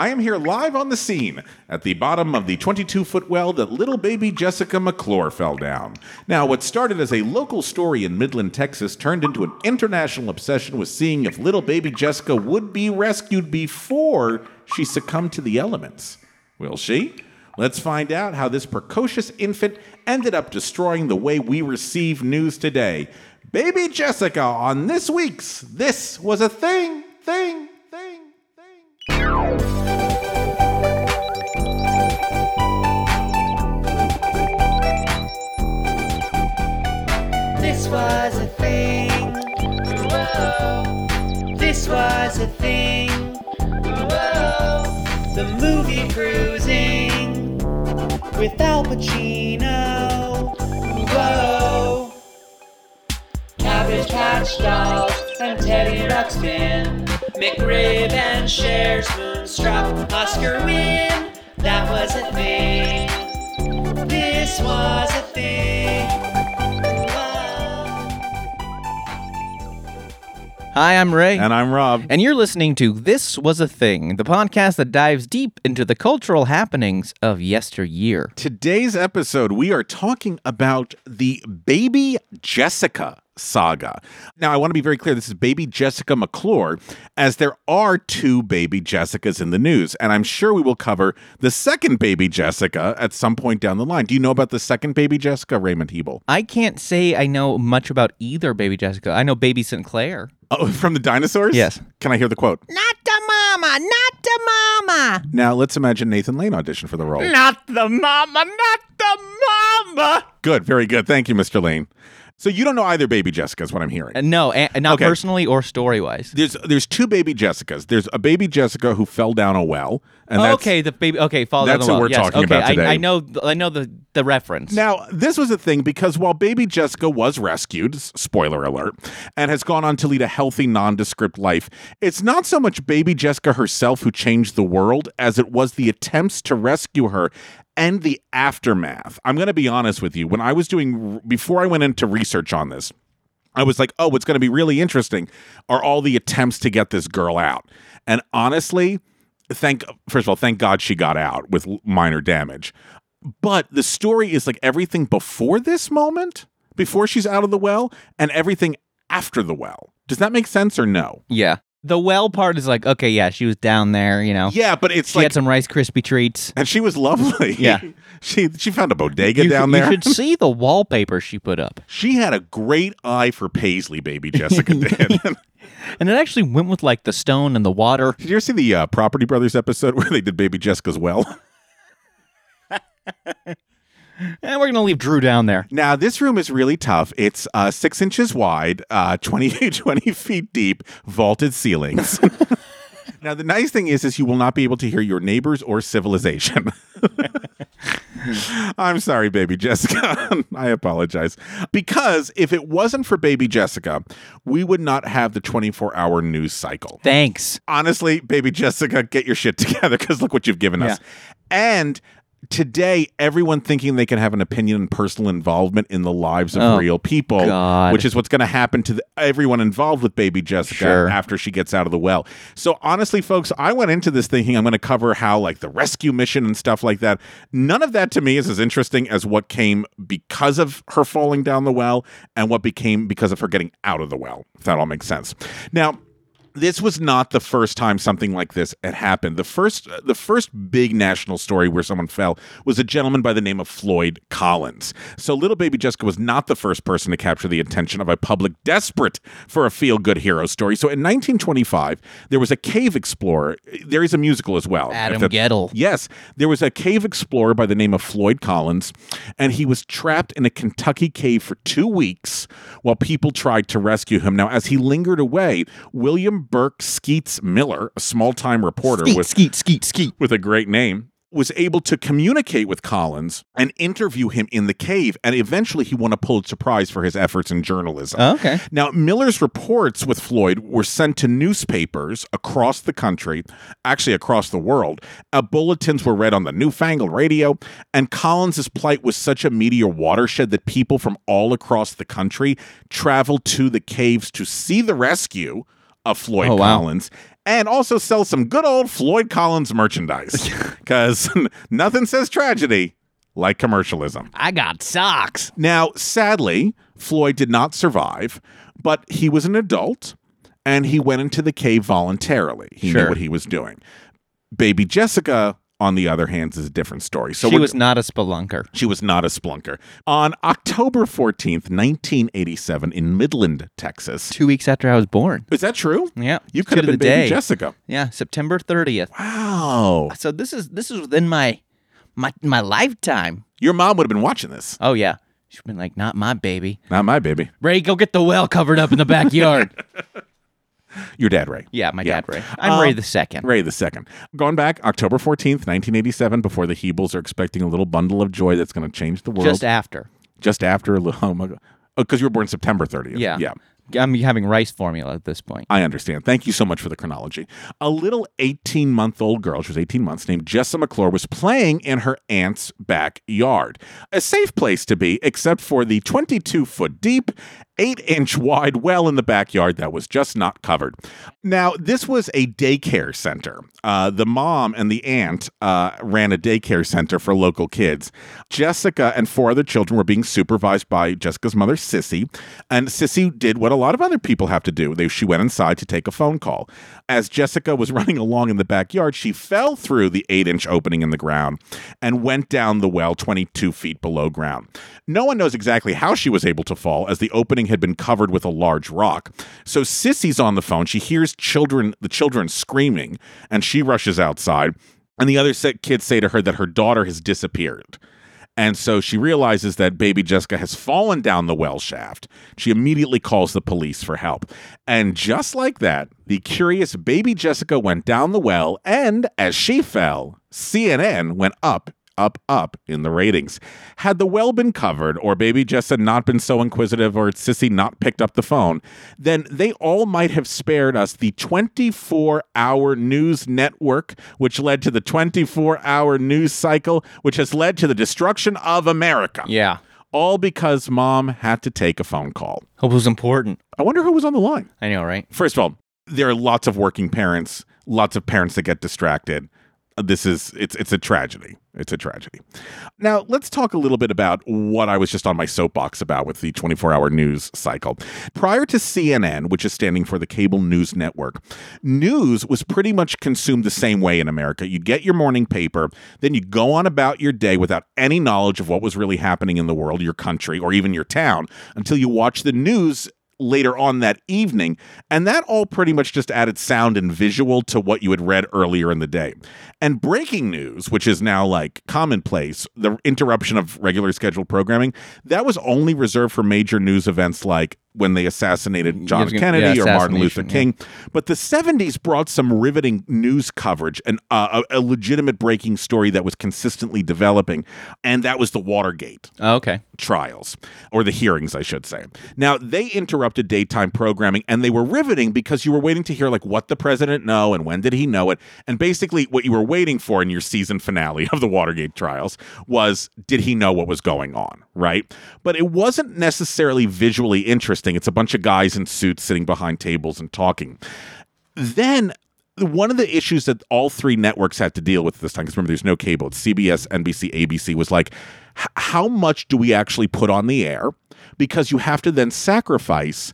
I am here live on the scene at the bottom of the 22 foot well that little baby Jessica McClure fell down. Now, what started as a local story in Midland, Texas, turned into an international obsession with seeing if little baby Jessica would be rescued before she succumbed to the elements. Will she? Let's find out how this precocious infant ended up destroying the way we receive news today. Baby Jessica on this week's This Was a Thing, Thing, Thing, Thing. Was a thing. Whoa. This was a thing. Whoa. The movie cruising with Al Pacino. Whoa. Cabbage Patch Dolls and Teddy Ruxpin. McRib and Cher's Moonstruck Oscar win. That was a thing. This was a thing. Hi, I'm Ray. And I'm Rob. and you're listening to This Was a Thing, the podcast that dives deep into the cultural happenings of yesteryear. Today's episode, we are talking about the Baby Jessica saga. Now, I want to be very clear this is Baby Jessica McClure, as there are two Baby Jessicas in the news. And I'm sure we will cover the second Baby Jessica at some point down the line. Do you know about the second Baby Jessica, Raymond Hebel? I can't say I know much about either Baby Jessica. I know Baby Sinclair. Oh, from the dinosaurs? Yes. Can I hear the quote? Not the mama, not the mama. Now, let's imagine Nathan Lane audition for the role. Not the mama, not the mama. Good, very good. Thank you, Mr. Lane. So you don't know either Baby Jessica, is what I'm hearing. Uh, no, a- not Okay. personally or story wise. There's there's two baby Jessicas. There's a baby Jessica who fell down a well, and that's okay, the baby. Okay, fall down that's what well. we're Yes, talking okay, about I- today. I, know. I know the the reference. Now, this was a thing because while baby Jessica was rescued, spoiler alert, and has gone on to lead a healthy, nondescript life, it's not so much baby Jessica herself who changed the world as it was the attempts to rescue her and the aftermath. I'm going to be honest with you. When I was doing, before I went into research on this, I was like, oh, what's going to be really interesting are all the attempts to get this girl out. And honestly, thank first of all, thank God she got out with minor damage. But the story is like everything before this moment, before she's out of the well, and everything after the well. Does that make sense or no? yeah, the well part is like okay, yeah, she was down there. You know, Yeah, but it's like she like had some Rice Krispie treats. and she was lovely. Yeah. she she found a bodega You, down there. you should see the wallpaper she put up, she had a great eye for Paisley, baby Jessica did. and it actually went with like the stone and the water. Did you ever see the uh, Property Brothers episode where they did Baby Jessica's well? And we're gonna leave Drew down there. Now, this room is really tough. It's uh, six inches wide, uh, 20, 20 feet deep, vaulted ceilings. now, the nice thing is, is you will not be able to hear your neighbors or civilization. I'm sorry, baby Jessica. I apologize. Because if it wasn't for baby Jessica, we would not have the 24 hour news cycle. Thanks. honestly, baby Jessica, get your shit together because look what you've given us. And today, everyone thinking they can have an opinion and personal involvement in the lives of Oh, real people, God. which is what's going to happen to the, everyone involved with baby Jessica Sure. after she gets out of the well. So honestly, folks, I went into this thinking I'm going to cover how like the rescue mission and stuff like that. None of that to me is as interesting as what came because of her falling down the well and what became because of her getting out of the well. If that all makes sense. Now, this was not the first time something like this had happened. The first uh, the first big national story where someone fell was a gentleman by the name of Floyd Collins. So little baby Jessica was not the first person to capture the attention of a public desperate for a feel-good hero story. So in 1925, there was a cave explorer. There is a musical as well. Adam Guettel. Yes, there was a cave explorer by the name of Floyd Collins, and he was trapped in a Kentucky cave for two weeks while people tried to rescue him. Now, as he lingered away, William Burke Skeets Miller, a small time reporter Skeet, with, skeet, skeet, skeet. with a great name, was able to communicate with Collins and interview him in the cave, and eventually he won a Pulitzer Prize for his efforts in journalism. Oh, okay. Now, Miller's reports with Floyd were sent to newspapers across the country, actually across the world. Uh, bulletins were read on the newfangled radio, and Collins's plight was such a media watershed that people from all across the country traveled to the caves to see the rescue of Floyd Oh, wow. Collins and also sell some good old Floyd Collins merchandise. Because nothing says tragedy like commercialism. I got socks. Now, sadly, Floyd did not survive, but he was an adult and he went into the cave voluntarily. He knew what he was doing. Baby Jessica, on the other hand, is a different story. So she was not a spelunker. she was not a splunker. On October 14th, 1987, in Midland, Texas. Two weeks after I was born. Is that true? Yeah, You could have been baby day. Jessica. Yeah, September 30th. Wow. So this is this is within my my my lifetime. Your mom would have been watching this. Oh yeah, She'd been like, not my baby. Not my baby. Ray, go get the well covered up in the backyard. Your dad, Ray. yeah, my Yeah. dad Ray. I'm Um, Ray the second. Ray the second. Going back October 14th, 1987, before the Hebels are expecting a little bundle of joy that's going to change the world. Just after. Just after a little. Oh, my God. Oh, because you were born September 30th. Yeah. Yeah. I'm having rice formula at this point. I understand. Thank you so much for the chronology. A little 18 month old girl, she was 18 months, named Jessa McClure, was playing in her aunt's backyard. A safe place to be, except for the 22 foot deep, 8 inch wide well in the backyard that was just not covered. Now, this was a daycare center. Uh, the mom and the aunt uh, ran a daycare center for local kids. Jessica and four other children were being supervised by Jessica's mother, Sissy. And Sissy did what a lot of other people have to do. They, she went inside to take a phone call. As Jessica was running along in the backyard, she fell through the eight inch opening in the ground and went down the well 22 feet below ground. No one knows exactly how she was able to fall, as the opening had been covered with a large rock. So Sissy's on the phone. She hears children, the children screaming, and she rushes outside. And the other kids say to her that her daughter has disappeared. And so she realizes that baby Jessica has fallen down the well shaft. She immediately calls the police for help. And just like that, the curious baby Jessica went down the well, and as she fell, CNN went up. Up, up in the ratings. Had the well been covered, or baby Jessa not been so inquisitive, or Sissy not picked up the phone, then they all might have spared us the 24 hour news network, which led to the 24 hour news cycle, which has led to the destruction of America. Yeah. All because mom had to take a phone call. Hope it was important. I wonder who was on the line. I know, right? First of all, there are lots of working parents, lots of parents that get distracted. This is it's it's a tragedy. It's a tragedy. Now, let's talk a little bit about what I was just on my soapbox about with the 24-hour news cycle. Prior to CNN, which is standing for the cable news network, news was pretty much consumed the same way in America. You'd get your morning paper, then you'd go on about your day without any knowledge of what was really happening in the world, your country, or even your town until you watch the news later on that evening. And that all pretty much just added sound and visual to what you had read earlier in the day. And breaking news, which is now like commonplace, the interruption of regular scheduled programming, that was only reserved for major news events like when they assassinated John Yeah, Kennedy yeah, or Martin Luther King. But the 70s brought some riveting news coverage and uh, a, a legitimate breaking story that was consistently developing. And that was the Watergate Oh, okay. trials or the hearings i should say now they interrupted daytime programming and they were riveting because you were waiting to hear like what the president know and when did he know it and basically what you were waiting for in your season finale of the watergate trials was did he know what was going on right but it wasn't necessarily visually interesting it's a bunch of guys in suits sitting behind tables and talking then one of the issues that all three networks had to deal with this time, because remember, there's no cable, it's CBS, NBC, ABC, was like, how much do we actually put on the air? Because you have to then sacrifice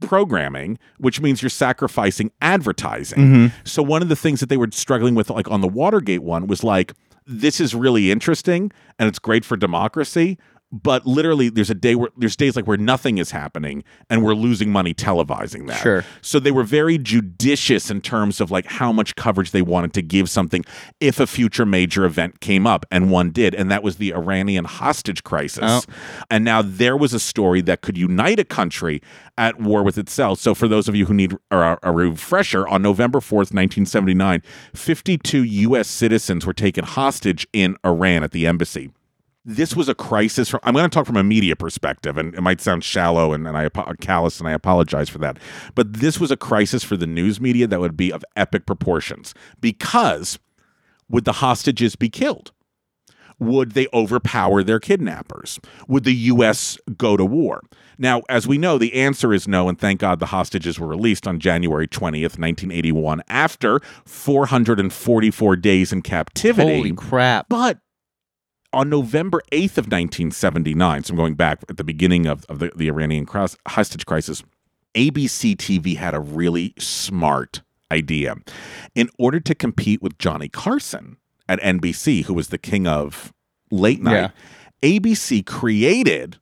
programming, which means you're sacrificing advertising. Mm-hmm. So one of the things that they were struggling with, like on the Watergate one, was like, this is really interesting and it's great for democracy. But literally, there's a day where there's days like where nothing is happening and we're losing money televising that. Sure. So they were very judicious in terms of like how much coverage they wanted to give something if a future major event came up, and one did, and that was the Iranian hostage crisis. Oh. And now there was a story that could unite a country at war with itself. So for those of you who need a, a refresher, on November 4th, 1979, 52 U.S. citizens were taken hostage in Iran at the embassy this was a crisis. From, I'm going to talk from a media perspective, and it might sound shallow and, and I callous, and I apologize for that. But this was a crisis for the news media that would be of epic proportions because would the hostages be killed? Would they overpower their kidnappers? Would the U.S. go to war? Now, as we know, the answer is no, and thank God the hostages were released on January 20th, 1981, after 444 days in captivity. Holy crap. But on November 8th of 1979, so I'm going back at the beginning of, of the, the Iranian cross, hostage crisis, ABC TV had a really smart idea. In order to compete with Johnny Carson at NBC, who was the king of late night, ABC created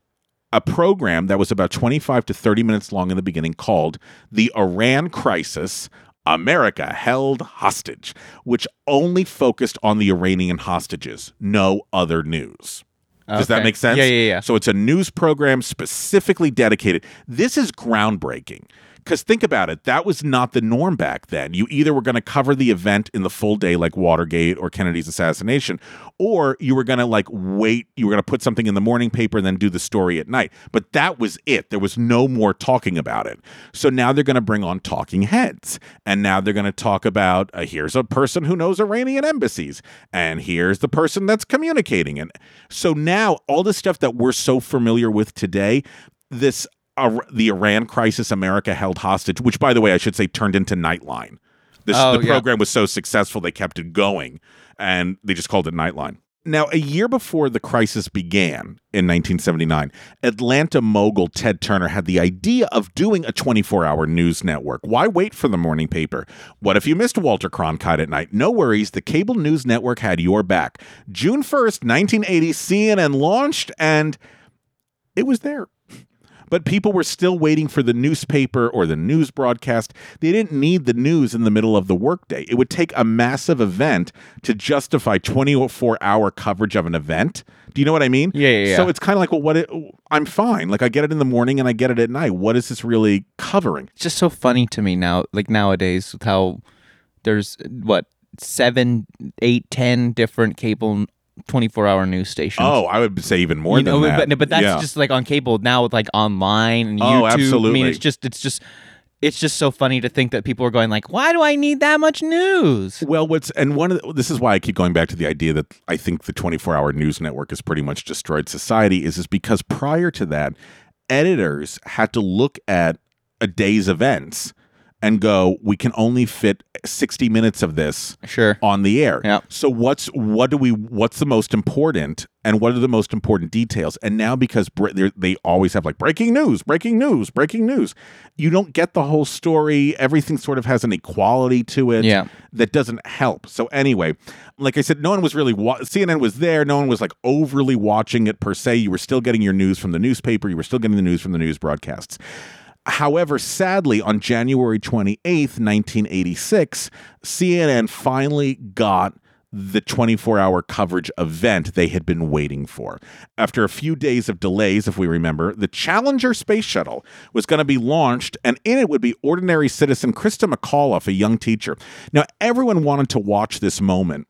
a program that was about 25 to 30 minutes long in the beginning called The Iran Crisis America Held Hostage, which only focused on the Iranian hostages, no other news. Does that make sense? Yeah, yeah, yeah. So it's a news program specifically dedicated. This is groundbreaking. Because think about it, that was not the norm back then. You either were going to cover the event in the full day, like Watergate or Kennedy's assassination, or you were going to like wait, you were going to put something in the morning paper and then do the story at night. But that was it. There was no more talking about it. So now they're going to bring on talking heads. And now they're going to talk about uh, here's a person who knows Iranian embassies, and here's the person that's communicating. And so now all the stuff that we're so familiar with today, this uh, the Iran crisis, America held hostage, which by the way I should say turned into Nightline. This, Oh, the yeah. program was so successful they kept it going, and they just called it Nightline. Now, a year before the crisis began in 1979, Atlanta mogul Ted Turner had the idea of doing a 24 hour news network. Why wait for the morning paper? What if you missed Walter Cronkite at night? No worries, the cable news network had your back. June 1st, 1980, CNN launched, and it was there. But people were still waiting for the newspaper or the news broadcast. They didn't need the news in the middle of the workday. It would take a massive event to justify 24 hour coverage of an event. Do you know what I mean? Yeah, yeah, yeah. So it's kind of like, well, what? It, I'm fine. Like I get it in the morning and I get it at night. What is this really covering? It's just so funny to me now, like nowadays, with how there's what seven, eight, ten different cable 24 hour news stations. Oh, I would say even more you than know, that. but but that's Yeah. just like on cable now with like online and Oh, YouTube. I mean, it's just it's just it's just so funny to think that people are going like, why do I need that much news? Well, what's and one of the, this is why I keep going back to the idea that I think the 24-hour news network has pretty much destroyed society is is because prior to that, editors had to look at a day's events and go, we can only fit 60 minutes of this Sure. on the air. Yep. So what's what do we what's the most important and what are the most important details? And now because they always have like breaking news, breaking news, breaking news, you don't get the whole story. Everything sort of has an equality to it Yeah. that doesn't help. So anyway, like I said, no one was really wa- CNN was there. No one was like overly watching it per se. You were still getting your news from the newspaper. You were still getting the news from the news broadcasts. However, sadly, on January 28th, 1986, CNN finally got the 24 hour coverage event they had been waiting for. After a few days of delays, if we remember, the Challenger space shuttle was going to be launched, and in it would be ordinary citizen Christa McAuliffe, a young teacher. Now, everyone wanted to watch this moment.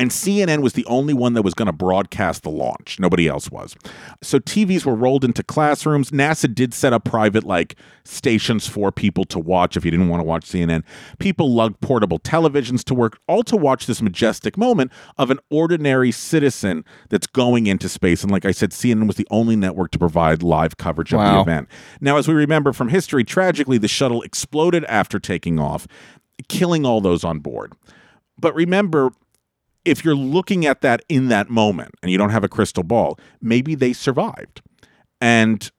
And CNN was the only one that was going to broadcast the launch. Nobody else was. So TVs were rolled into classrooms. NASA did set up private like stations for people to watch if you didn't want to watch CNN. People lugged portable televisions to work, all to watch this majestic moment of an ordinary citizen that's going into space. And like I said, CNN was the only network to provide live coverage of the event. Now, as we remember from history, tragically, the shuttle exploded after taking off, killing all those on board. But remember, if you're looking at that in that moment and you don't have a crystal ball, maybe they survived. And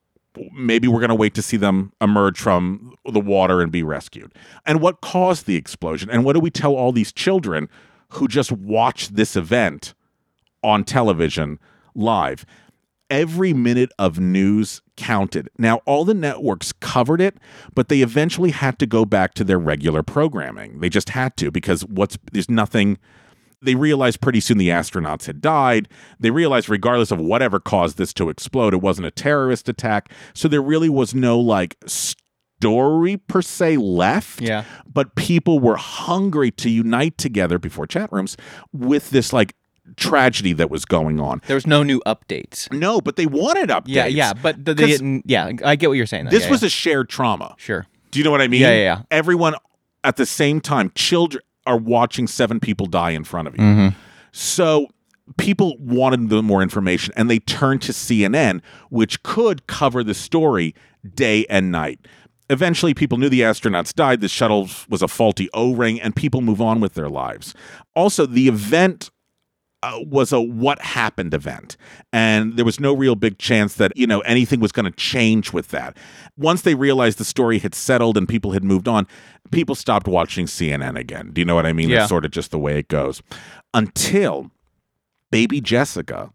maybe we're going to wait to see them emerge from the water and be rescued. And what caused the explosion? And what do we tell all these children who just watched this event on television live? Every minute of news counted. Now, all the networks covered it, but they eventually had to go back to their regular programming. They just had to because what's there's nothing they realized pretty soon the astronauts had died. They realized, regardless of whatever caused this to explode, it wasn't a terrorist attack. So there really was no like story per se left. Yeah. But people were hungry to unite together before chat rooms with this like tragedy that was going on. There was no new updates. No, but they wanted updates. Yeah, yeah, but th- they didn't. Yeah, I get what you're saying. though. This Yeah, was yeah. a shared trauma. sure. Do you know what I mean? Yeah, yeah, yeah. Everyone at the same time, children are watching seven people die in front of you. Mm-hmm. So people wanted the more information and they turned to CNN, which could cover the story day and night. Eventually, people knew the astronauts died, the shuttle was a faulty O ring, and people move on with their lives. Also, the event uh, was a what happened event and there was no real big chance that you know anything was going to change with that once they realized the story had settled and people had moved on people stopped watching cnn again. Do you know what i mean? Yeah. that's sort of just the way it goes. Until baby jessica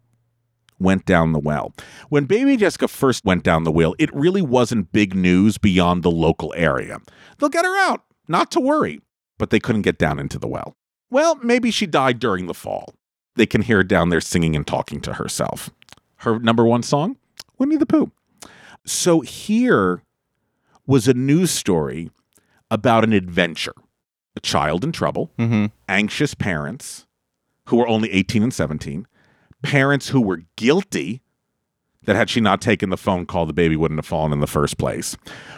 went down the well. When baby jessica first went down the well it really wasn't big news beyond the local area. They'll get her out not to worry but they couldn't get down into the well. Well maybe she died during the fall. They can hear her down there singing and talking to herself. Her number one song, Winnie the Pooh. So here was a news story about an adventure, a child in trouble, Mm-hmm. anxious parents who were only 18 and 17, parents who were guilty that had she not taken the phone call, the baby wouldn't have fallen in the first place.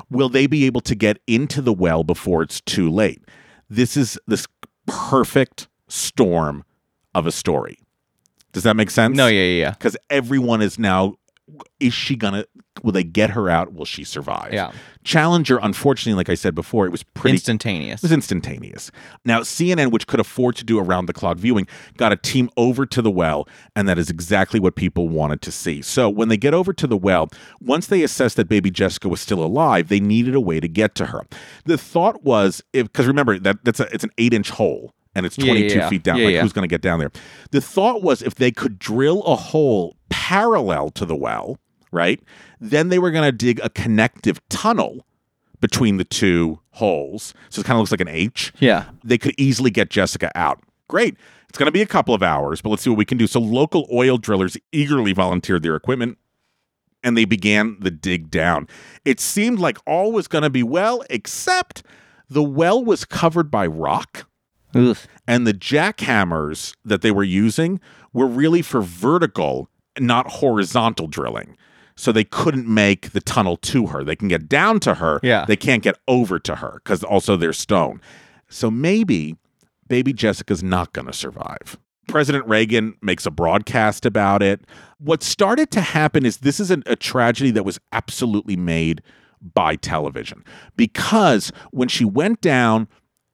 Will they be able to get into the well before it's too late? This is this perfect storm of a story. Does that make sense? No, yeah, yeah, yeah. Because everyone is now, is she gonna? Will they get her out? Will she survive? Yeah. Challenger, unfortunately, like I said before, it was pretty Instantaneous. it was instantaneous. Now, CNN, which could afford to do around the clock viewing, got a team over to the well, and that is exactly what people wanted to see. So, when they get over to the well, once they assessed that baby Jessica was still alive, they needed a way to get to her. The thought was, if because remember that that's a, it's an eight inch hole. And it's Yeah, yeah, 22 yeah. feet down. Yeah, like, who's going to get down there? The thought was if they could drill a hole parallel to the well, right? Then they were going to dig a connective tunnel between the two holes. So it kind of looks like an H. yeah. They could easily get Jessica out. Great. It's going to be a couple of hours, but let's see what we can do. So local oil drillers eagerly volunteered their equipment and they began the dig down. It seemed like all was going to be well, except the well was covered by rock And the jackhammers that they were using were really for vertical, not horizontal drilling. So they couldn't make the tunnel to her. They can get down to her. Yeah. They can't get over to her because also they're stone. So maybe baby Jessica's not going to survive. President Reagan makes a broadcast about it. What started to happen is this is a, a tragedy that was absolutely made by television because when she went down,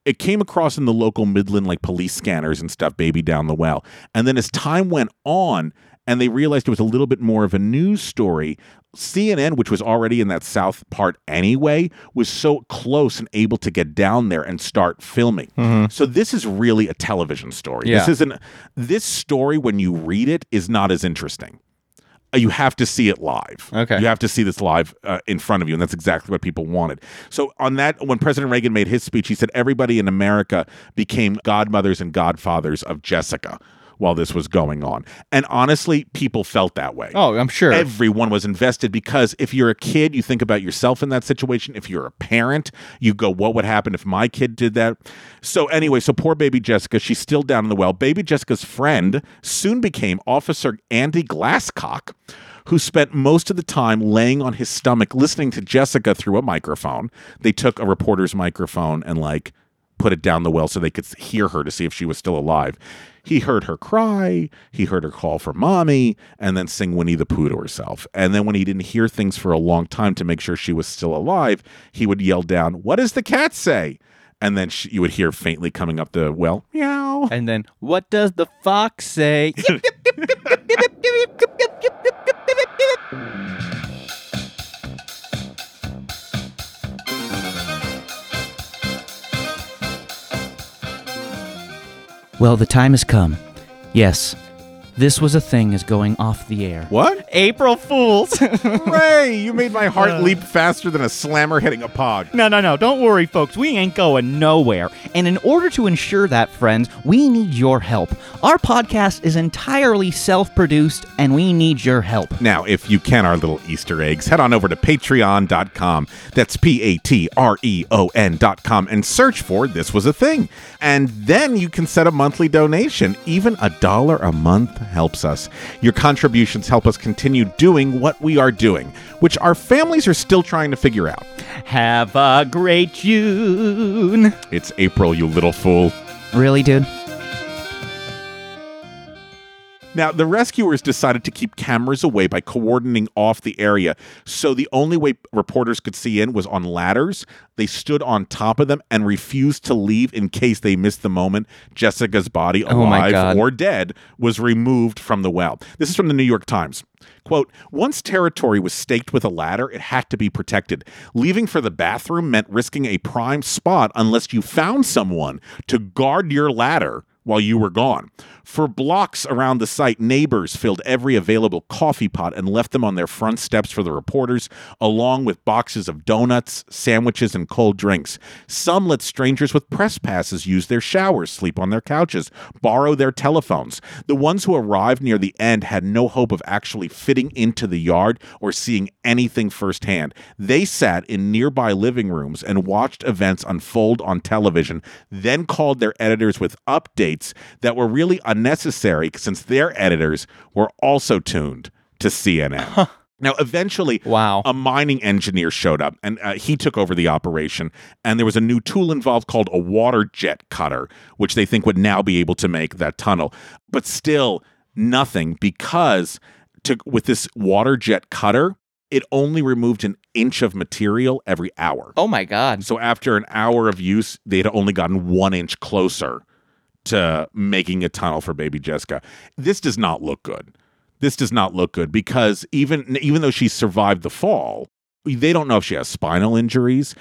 it came across in the local Midland like police scanners and stuff, baby down the well. And then as time went on and they realized it was a little bit more of a news story, CNN, which was already in that south part anyway, was so close and able to get down there and start filming. Mm-hmm. So this is really a television story. This isn't this story when you read it is not as interesting. Uh, You have to see it live. Okay. You have to see this live uh, in front of you, and that's exactly what people wanted. So, on that, when President Reagan made his speech, he said everybody in America became godmothers and godfathers of Jessica while this was going on. And honestly, people felt that way. Oh, I'm sure. Everyone was invested because if you're a kid, you think about yourself in that situation. If you're a parent, you go, what would happen if my kid did that? So, anyway, so poor baby Jessica, she's still down in the well. Baby Jessica's friend soon became Officer Andy Glasscock, who spent most of the time laying on his stomach listening to Jessica through a microphone. They took a reporter's microphone and, like, put it down the well so they could hear her to see if she was still alive. He heard her cry, he heard her call for mommy, and then sing Winnie the Pooh to herself. And then when he didn't hear things for a long time to make sure she was still alive, he would yell down, What does the cat say? And then she, you would hear faintly coming up the well, meow. and then, what does the fox say? Well, the time has come. Yes, this was a thing is going off the air. What? April Fools. Ray, you made my heart uh. leap faster than a slammer hitting a pod. No, no, no. Don't worry, folks. We ain't going nowhere. And in order to ensure that, friends, we need your help. Our podcast is entirely self produced, and we need your help. Now, if you can, our little Easter eggs, head on over to patreon.com. That's P A T R E O N.com and search for This Was a Thing. And then you can set a monthly donation. Even a dollar a month helps us. Your contributions help us continue doing what we are doing, which our families are still trying to figure out. Have a great June. It's April, you little fool. Really, dude? Now, the rescuers decided to keep cameras away by coordinating off the area. So the only way reporters could see in was on ladders. They stood on top of them and refused to leave in case they missed the moment Jessica's body, Oh alive God. or dead, was removed from the well. This is from the New York Times. Quote, once territory was staked with a ladder, it had to be protected. Leaving for the bathroom meant risking a prime spot unless you found someone to guard your ladder while you were gone. For blocks around the site, neighbors filled every available coffee pot and left them on their front steps for the reporters, along with boxes of donuts, sandwiches, and cold drinks. Some let strangers with press passes use their showers, sleep on their couches, borrow their telephones. The ones who arrived near the end had no hope of actually fitting into the yard or seeing anything firsthand. They sat in nearby living rooms and watched events unfold on television, then called their editors with updates that were really unnecessary since their editors were also tuned to CNN. Now, eventually, Wow. a mining engineer showed up and uh, he took over the operation. And there was a new tool involved called a water jet cutter, which they think would now be able to make that tunnel. But still, nothing because to, with this water jet cutter, it only removed an inch of material every hour. Oh my God. So after an hour of use, they'd only gotten one inch closer to making a tunnel for baby Jessica. This does not look good. This does not look good because even even though she survived the fall, they don't know if she has spinal injuries.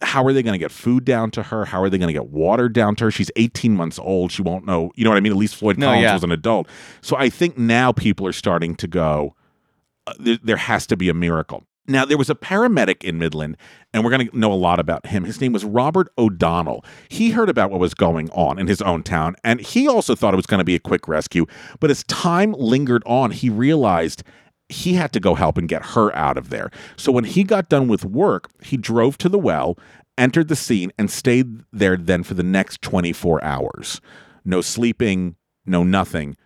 How are they going to get food down to her? How are they going to get water down to her? She's 18 months old. She won't know. You know what I mean? At least Floyd No, Collins yeah. was an adult. So I think now people are starting to go, uh, there, there has to be a miracle. Now, there was a paramedic in Midland, and we're going to know a lot about him. His name was Robert O'Donnell. He heard about what was going on in his own town, and he also thought it was going to be a quick rescue. But as time lingered on, he realized he had to go help and get her out of there. So when he got done with work, he drove to the well, entered the scene, and stayed there then for the next 24 hours. No sleeping, no nothing.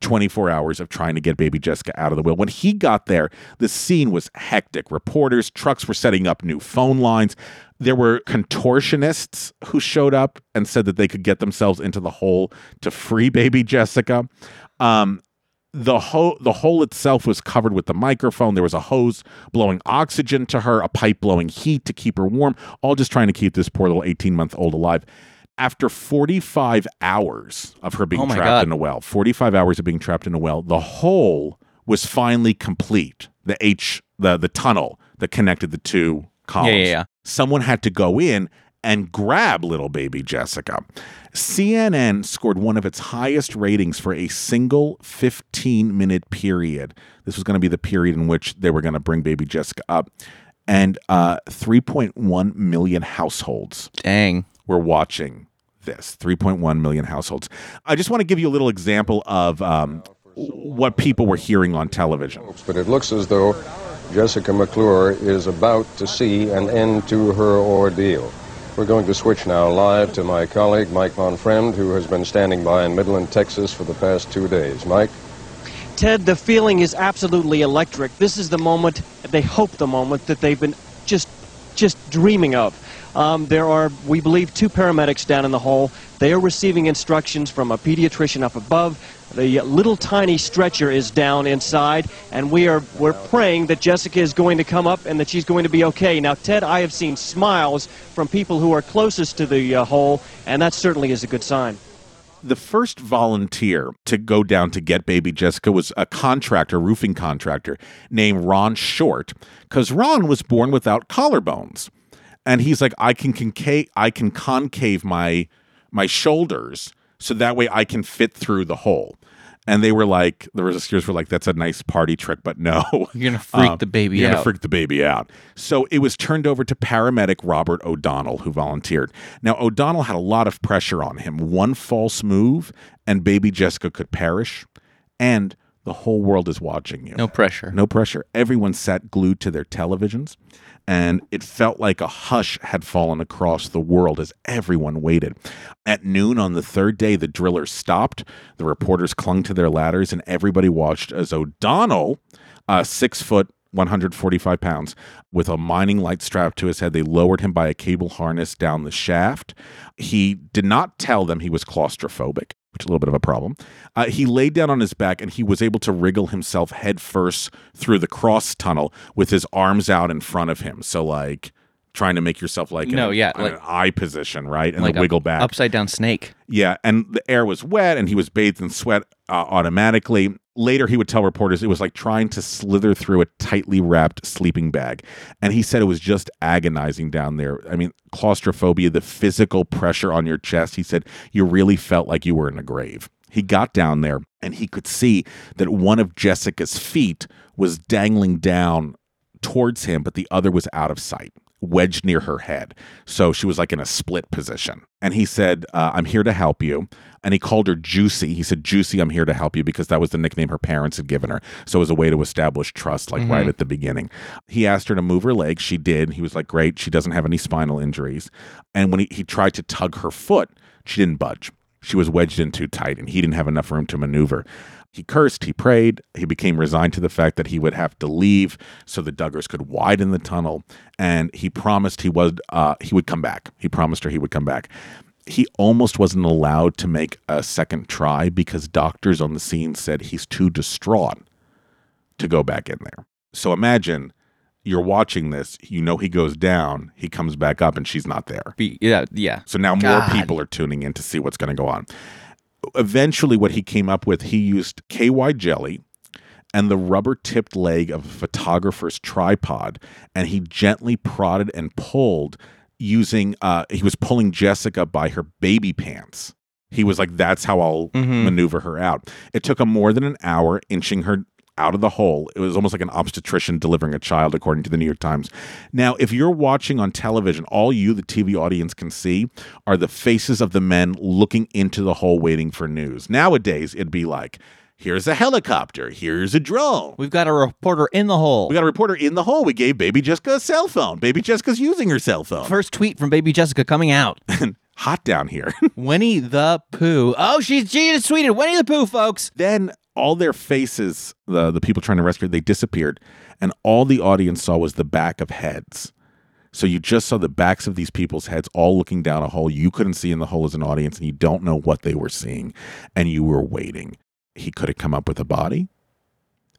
24 hours of trying to get baby Jessica out of the well. When he got there, the scene was hectic. Reporters, trucks were setting up new phone lines. There were contortionists who showed up and said that they could get themselves into the hole to free baby Jessica. Um, the hole the hole itself was covered with the microphone there was a hose blowing oxygen to her a pipe blowing heat to keep her warm all just trying to keep this poor little 18 month old alive after 45 hours of her being Oh trapped God. in a well 45 hours of being trapped in a well the hole was finally complete the h the the tunnel that connected the two columns yeah, yeah. someone had to go in and grab little baby Jessica. CNN scored one of its highest ratings for a single 15 minute period. This was going to be the period in which they were going to bring baby Jessica up. And uh, 3.1 million households Dang. Were watching this 3.1 million households. I just want to give you a little example of um, what people were hearing on television. But it looks as though Jessica McClure is about to see an end to her ordeal. We're going to switch now live to my colleague, Mike Von Fremd, who has been standing by in Midland, Texas for the past two days. Mike? Ted, the feeling is absolutely electric. This is the moment, they hope the moment, that they've been just, just dreaming of. Um, there are, we believe, two paramedics down in the hole. They are receiving instructions from a pediatrician up above. The little tiny stretcher is down inside, and we are we're praying that Jessica is going to come up and that she's going to be okay. Now, Ted, I have seen smiles from people who are closest to the uh, hole, and that certainly is a good sign. the first volunteer to go down to get baby Jessica was a contractor, roofing contractor named Ron Short, because Ron was born without collarbones, and he's like, I can concave, I can concave my my shoulders so that way I can fit through the hole. And they were like, the rescuers were like, "That's a nice party trick, but no, You're gonna freak Um, the baby you're gonna freak the baby out. So it was turned over to paramedic Robert O'Donnell, who volunteered. Now, O'Donnell had a lot of pressure on him. One false move, and baby Jessica could perish, and the whole world is watching you. No pressure. No pressure. Everyone sat glued to their televisions, and it felt like a hush had fallen across the world as everyone waited. At noon on the third day, the drillers stopped. The reporters clung to their ladders, and everybody watched as O'Donnell, a six foot 145 pounds. With a mining light strapped to his head, they lowered him by a cable harness down the shaft. He did not tell them he was claustrophobic, which is a little bit of a problem. Uh, he laid down on his back and he was able to wriggle himself headfirst through the cross tunnel with his arms out in front of him. So, like, trying to make yourself like No, in yeah, an like- eye position, right? And like then a wiggle back. upside down snake. Yeah, and the air was wet and he was bathed in sweat uh, automatically. Later, he would tell reporters it was like trying to slither through a tightly wrapped sleeping bag. And he said it was just agonizing down there. I mean, claustrophobia, the physical pressure on your chest, he said you really felt like you were in a grave. He got down there and he could see that one of Jessica's feet was dangling down towards him, but the other was out of sight, wedged near her head. So she was like in a split position. And he said, uh, I'm here to help you. And he called her Juicy. He said, Juicy, I'm here to help you because that was the nickname her parents had given her. So it was a way to establish trust, like right at the beginning. He asked her to move her legs. She did. He was like, Great. She doesn't have any spinal injuries. And when he, he tried to tug her foot, she didn't budge. She was wedged in too tight, and he didn't have enough room to maneuver. He cursed, he prayed, he became resigned to the fact that he would have to leave so the Duggars could widen the tunnel, and he promised he would uh, he would come back. He promised her he would come back. He almost wasn't allowed to make a second try because doctors on the scene said he's too distraught to go back in there. So imagine you're watching this, you know he goes down, he comes back up, and she's not there. Be, yeah, yeah. So now more people are tuning in to see what's going to go on. Eventually, what he came up with, he used KY jelly and the rubber tipped leg of a photographer's tripod, and he gently prodded and pulled using, uh, he was pulling Jessica by her baby pants. He was like, that's how I'll maneuver her out. It took him more than an hour inching her out of the hole. It was almost like an obstetrician delivering a child, according to the New York Times. Now, if you're watching on television, all you, the TV audience, can see are the faces of the men looking into the hole waiting for news. Nowadays, it'd be like, here's a helicopter, here's a drone. We've got a reporter in the hole. We got a reporter in the hole. We gave baby Jessica a cell phone. Baby Jessica's using her cell phone. First tweet from baby Jessica coming out. Hot down here. Winnie the Pooh. Oh, she's she just tweeted Winnie the Pooh, folks. then all their faces, the the people trying to rescue they disappeared, and all the audience saw was the back of heads. So you just saw the backs of these people's heads all looking down a hole. You couldn't see in the hole as an audience, and you don't know what they were seeing, and you were waiting. He could have come up with a body.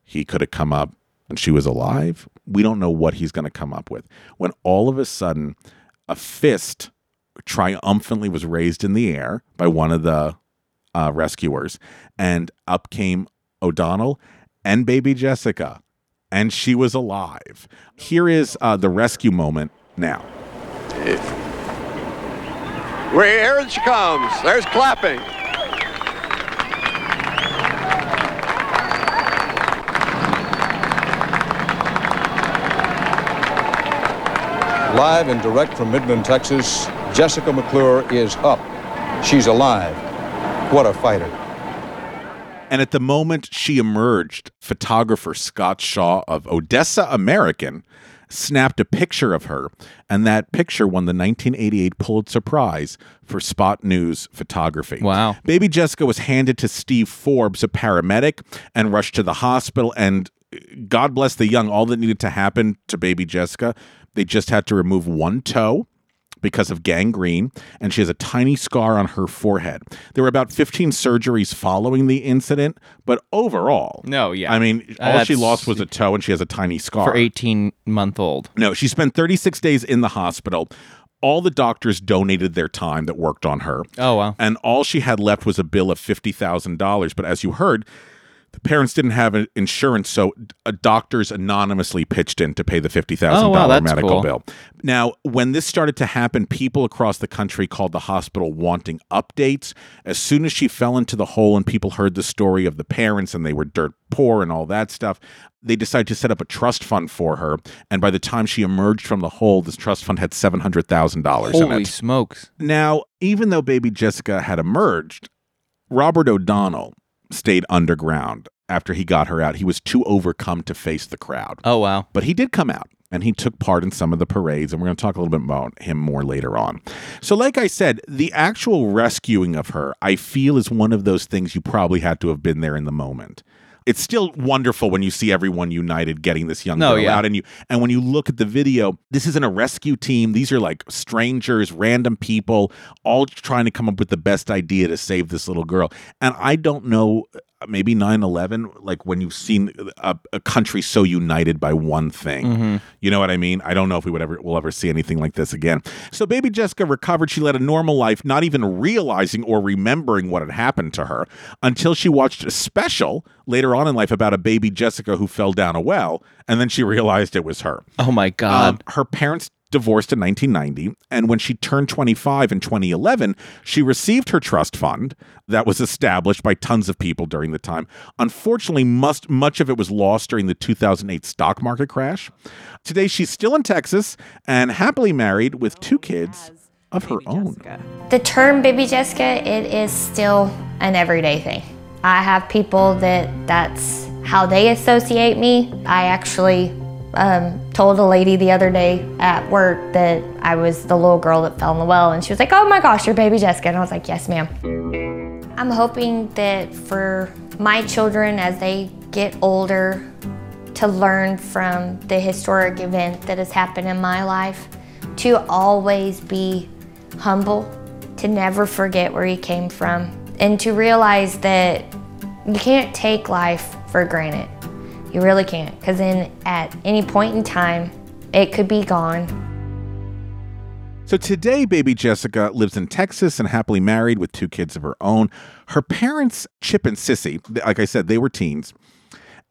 He could have come up and she was alive. We don't know what he's going to come up with. When all of a sudden, a fist triumphantly was raised in the air by one of the uh, rescuers, and up came O'Donnell and baby Jessica, and she was alive. Here is uh, the rescue moment now. Here she comes. There's clapping. Live and direct from Midland, Texas, Jessica McClure is up. She's alive. What a fighter. And at the moment she emerged, photographer Scott Shaw of Odessa American snapped a picture of her, and that picture won the 1988 Pulitzer Prize for Spot News photography. Wow. Baby Jessica was handed to Steve Forbes, a paramedic, and rushed to the hospital. And uh, God bless the young, all that needed to happen to baby Jessica, they just had to remove one toe because of gangrene, and she has a tiny scar on her forehead. There were about 15 surgeries following the incident, but overall, No, yeah. I mean, Uh, all she lost was a toe, and she has a tiny scar. For 18 month old. No, she spent 36 days in the hospital. All the doctors donated their time that worked on her. Oh, wow. And all she had left was a bill of $50,000. But as you heard, parents didn't have an insurance, so uh, doctors anonymously pitched in to pay the $50,000 Oh, wow, medical cool. bill. Now, when this started to happen, people across the country called the hospital wanting updates. As soon as she fell into the hole and people heard the story of the parents and they were dirt poor and all that stuff, they decided to set up a trust fund for her. And by the time she emerged from the hole, this trust fund had $700,000 in Holy smokes. Now, even though baby Jessica had emerged, Robert O'Donnell stayed underground after he got her out. He was too overcome to face the crowd. Oh, wow. But he did come out and he took part in some of the parades, and we're going to talk a little bit about him more later on. So, like I said, the actual rescuing of her, I feel, is one of those things you probably had to have been there in the moment. It's still wonderful when you see everyone united getting this young No, girl yeah. out and you. And when you look at the video this isn't a rescue team. These are like strangers random people all trying to come up with the best idea to save this little girl. And i don't know maybe 9-11 like when you've seen a, a country so united by one thing. Mm-hmm. you know what i mean? I don't know if we would ever we'll ever see anything like this again. So baby jessica recovered. She led a normal life not even realizing or remembering what had happened to her until she watched a special later on in life about a baby jessica who fell down a well and then she realized it was her. Oh my god. um, her parents divorced in 1990, and when she turned 25 in 2011, she received her trust fund that was established by tons of people during the time. Unfortunately, must, much of it was lost during the 2008 stock market crash. Today, she's still in Texas and happily married with two kids of her own. The term baby Jessica, it is still an everyday thing. I have people that that's how they associate me. I actually um, told a lady the other day at work that I was the little girl that fell in the well, and she was like, "Oh my gosh, you're baby Jessica," and I was like, "Yes, ma'am." I'm hoping that for my children as they get older to learn from the historic event that has happened in my life, to always be humble, to never forget where you came from, and to realize that you can't take life for granted. You really can't, because then at any point in time, it could be gone. So today, baby Jessica lives in Texas and happily married with two kids of her own. Her parents, Chip and Sissy, like I said, they were teens,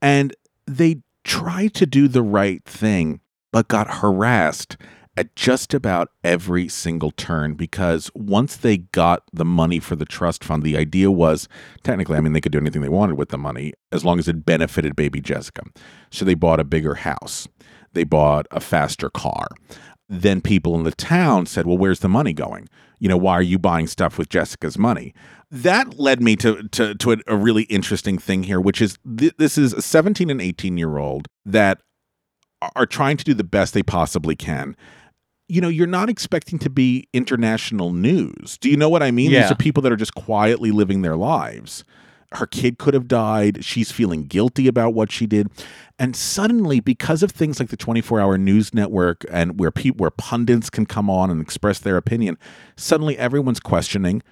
and they tried to do the right thing, but got harassed at just about every single turn because once they got the money for the trust fund, the idea was technically, I mean, they could do anything they wanted with the money as long as it benefited baby Jessica. So they bought a bigger house, they bought a faster car. Then people in the town said, Well, where's the money going? You know, why are you buying stuff with Jessica's money? That led me to to, to a, really interesting thing here, which is th- this is a 17 and 18 year old that are trying to do the best they possibly can. You know, you're not expecting to be international news. Do you know what I mean? Yeah. These are people that are just quietly living their lives. Her kid could have died. She's feeling guilty about what she did. And suddenly, because of things like the 24 hour news network and where people where pundits can come on and express their opinion, suddenly everyone's questioning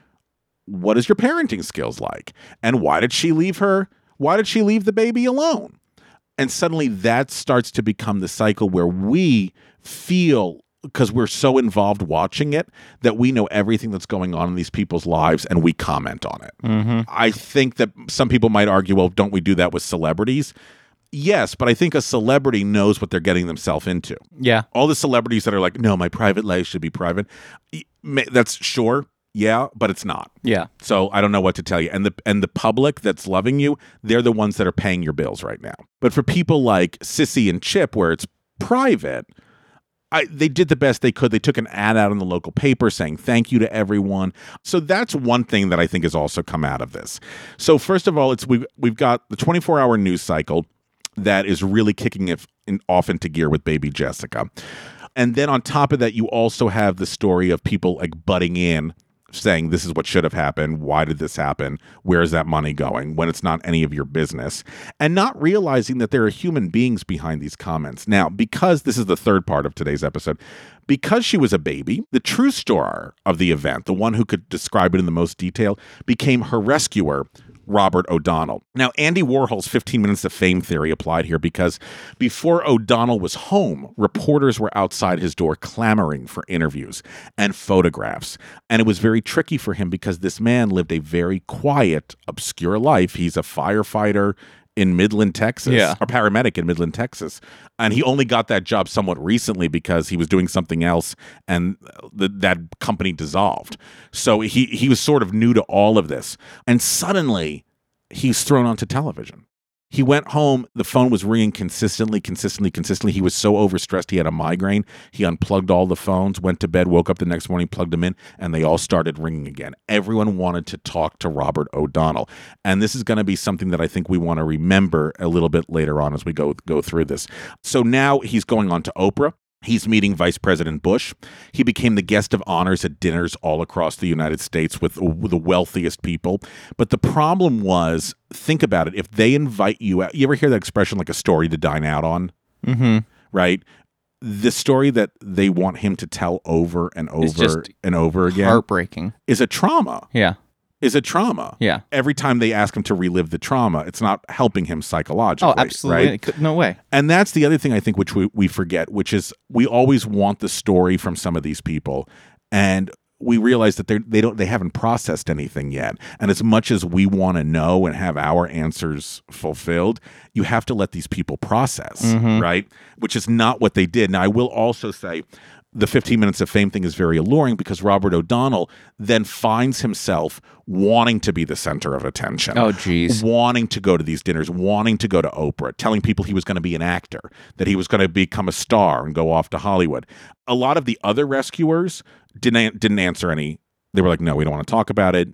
what is your parenting skills like? And why did she leave her? Why did she leave the baby alone? And suddenly that starts to become the cycle where we feel because we're so involved watching it that we know everything that's going on in these people's lives and we comment on it. Mm-hmm. I think that some people might argue, well, don't we do that with celebrities? Yes, but I think a celebrity knows what they're getting themselves into. yeah. All the celebrities that are like, no, my private life should be private. That's sure, yeah, but it's not. Yeah. So I don't know what to tell you. And the and the public that's loving you, they're the ones that are paying your bills right now. But for people like Sissy and Chip, where it's private, I, they did the best they could. They took an ad out in the local paper saying thank you to everyone. So that's one thing that I think has also come out of this. So first of all, it's we've we've got the 24 hour news cycle that is really kicking it off into gear with baby Jessica. And then on top of that, you also have the story of people like butting in saying this is what should have happened. Why did this happen? Where is that money going when it's not any of your business? And not realizing that there are human beings behind these comments. Now, because this is the third part of today's episode, because she was a baby, the true star of the event, the one who could describe it in the most detail, became her rescuer, Robert O'Donnell. Now, Andy Warhol's 15 Minutes of Fame theory applied here because before O'Donnell was home, reporters were outside his door clamoring for interviews and photographs. And it was very tricky for him because this man lived a very quiet, obscure life. He's a firefighter in Midland, Texas, Yeah. or paramedic in Midland, Texas. And he only got that job somewhat recently because he was doing something else and the, that company dissolved. So he, he was sort of new to all of this. And suddenly he's thrown onto television. He went home. The phone was ringing consistently, consistently, consistently. He was so overstressed. He had a migraine. He unplugged all the phones, went to bed, woke up the next morning, plugged them in, and they all started ringing again. Everyone wanted to talk to Robert O'Donnell. And this is going to be something that I think we want to remember a little bit later on as we go go through this. So now he's going on to Oprah. He's meeting Vice President Bush. He became the guest of honors at dinners all across the United States with, with the wealthiest people. But the problem was think about it. If they invite you out, you ever hear that expression like a story to dine out on? Mm-hmm. Right? The story that they want him to tell over and over and over again Heartbreaking. is a trauma. Yeah. Is a trauma. Yeah. Every time they ask him to relive the trauma, it's not helping him psychologically. Oh, absolutely. Right? Could- No way. And that's the other thing I think which we, we forget, which is we always want the story from some of these people. And we realize that they they don't they haven't processed anything yet. And as much as we want to know and have our answers fulfilled, you have to let these people process, Mhm. right? Which is not what they did. Now I will also say the 15 minutes of fame thing is very alluring because Robert O'Donnell then finds himself wanting to be the center of attention Oh, geez. wanting to go to these dinners, wanting to go to Oprah, telling people he was going to be an actor, that he was going to become a star and go off to Hollywood. A lot of the other rescuers didn't didn't answer any. They were like, "No, we don't want to talk about it.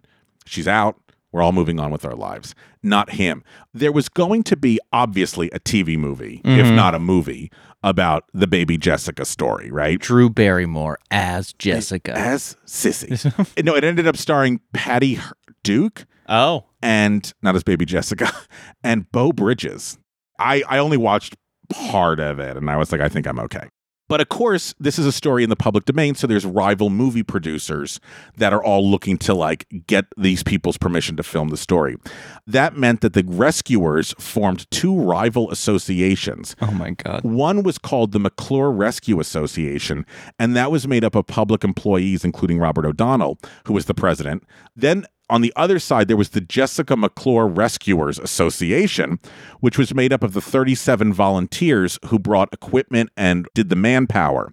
She's out. We're all moving on with our lives." Not him. There was going to be obviously a TV movie, if Mhm. not a movie, about the baby Jessica story, right? Drew Barrymore as Jessica. As Sissy. no, it ended up starring Patty Duke oh. and not as baby Jessica and Beau Bridges. I I only watched part of it and I was like I think I'm okay. But of course, this is a story in the public domain, so there's rival movie producers that are all looking to like get these people's permission to film the story. That meant that the rescuers formed two rival associations. Oh my God. One was called the McClure Rescue Association, and that was made up of public employees, including Robert O'Donnell, who was the president. Then on the other side, there was the Jessica McClure Rescuers Association, which was made up of the 37 volunteers who brought equipment and did the manpower.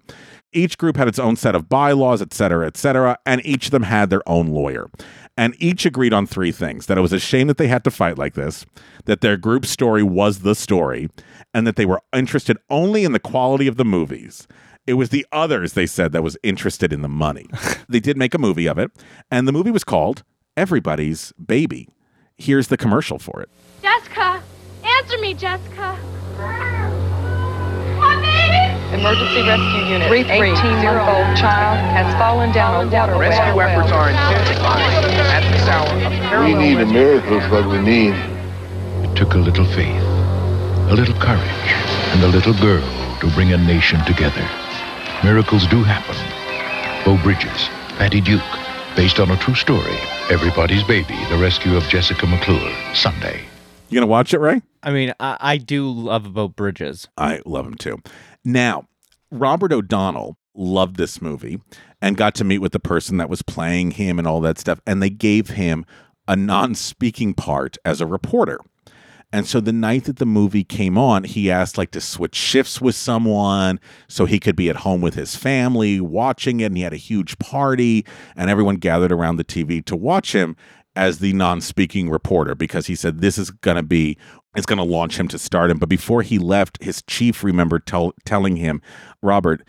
Each group had its own set of bylaws, et cetera, et cetera, and each of them had their own lawyer. And each agreed on three things that it was a shame that they had to fight like this, that their group story was the story, and that they were interested only in the quality of the movies. It was the others, they said, that was interested in the money. they did make a movie of it, and the movie was called Everybody's Baby. Here's the commercial for it. Jessica! Answer me, Jessica! My baby! Emergency Rescue Unit. 18-month-old child has fallen down a waterway. Rescue efforts are intensifying at this hour. A We need a rescue miracle is what we need. It took a little faith, a little courage, and a little girl to bring a nation together. Miracles do happen. Beau Bridges, Patty Duke, based on a true story. Everybody's Baby, the rescue of Jessica McClure, Sunday. You gonna watch it, Ray? I mean, I, I do love about Bridges. I love him too. Now, Robert O'Donnell loved this movie and got to meet with the person that was playing him and all that stuff. And they gave him a non speaking part as a reporter. And so the night that the movie came on, he asked like to switch shifts with someone so he could be at home with his family watching it. And he had a huge party, and everyone gathered around the TV to watch him as the non-speaking reporter because he said this is going to be it's going to launch him to stardom. But before he left, his chief remembered tell, telling him, "Robert,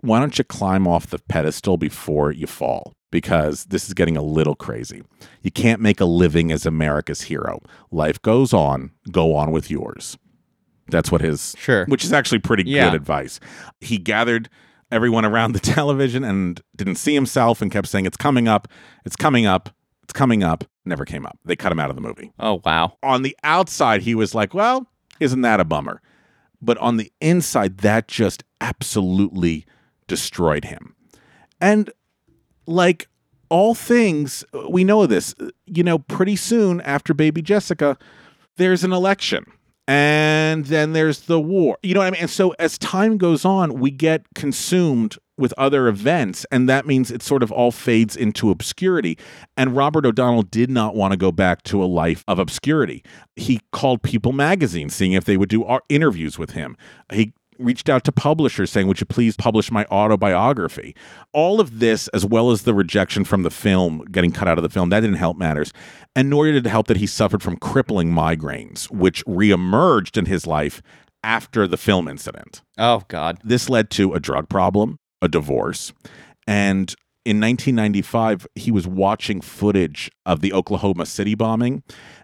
why don't you climb off the pedestal before you fall?" Because this is getting a little crazy. You can't make a living as America's hero. Life goes on. Go on with yours. That's what his Sure. which is actually pretty Yeah. good advice. He gathered everyone around the television and didn't see himself and kept saying, It's coming up, it's coming up, it's coming up. Never came up. They cut him out of the movie. Oh, wow. On the outside, he was like, Well, isn't that a bummer? But on the inside, that just absolutely destroyed him. And like all things, we know this, you know, pretty soon after baby Jessica, there's an election. And then there's the war. You know what I mean? And so as time goes on, we get consumed with other events. And that means it sort of all fades into obscurity. And Robert O'Donnell did not want to go back to a life of obscurity. He called People magazine, seeing if they would do interviews with him. He reached out to publishers saying, Would you please publish my autobiography? All of this, as well as the rejection from the film, getting cut out of the film, that didn't help matters. And nor did it help that he suffered from crippling migraines, which reemerged in his life after the film incident. Oh, God. This led to a drug problem, a divorce, and in 1995, he was watching footage of the Oklahoma City bombing.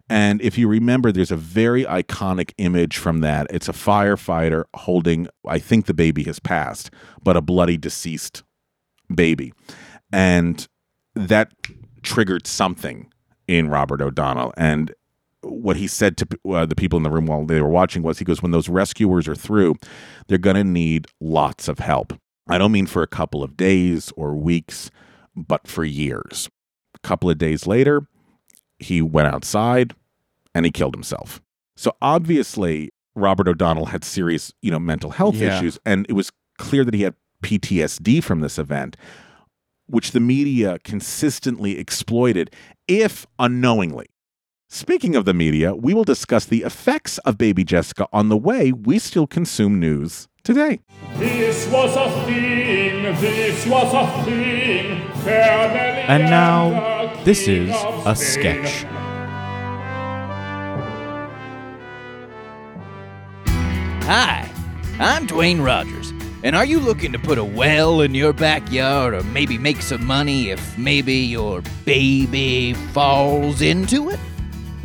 And if you remember, there's a very iconic image from that. It's a firefighter holding, I think the baby has passed, but a bloody deceased baby. And that triggered something in Robert O'Donnell. And what he said to uh, the people in the room while they were watching was he goes, When those rescuers are through, they're going to need lots of help. I don't mean for a couple of days or weeks, but for years. A couple of days later, he went outside and he killed himself. So obviously, Robert O'Donnell had serious, you know, mental health Yeah. issues, and it was clear that he had PTSD from this event, which the media consistently exploited, if unknowingly. Speaking of the media, we will discuss the effects of Baby Jessica on the way we still consume news today. This was a thing, this was a thing. And now, this is a sketch. Hi, I'm Dwayne Rogers. And are you looking to put a well in your backyard or maybe make some money if maybe your baby falls into it?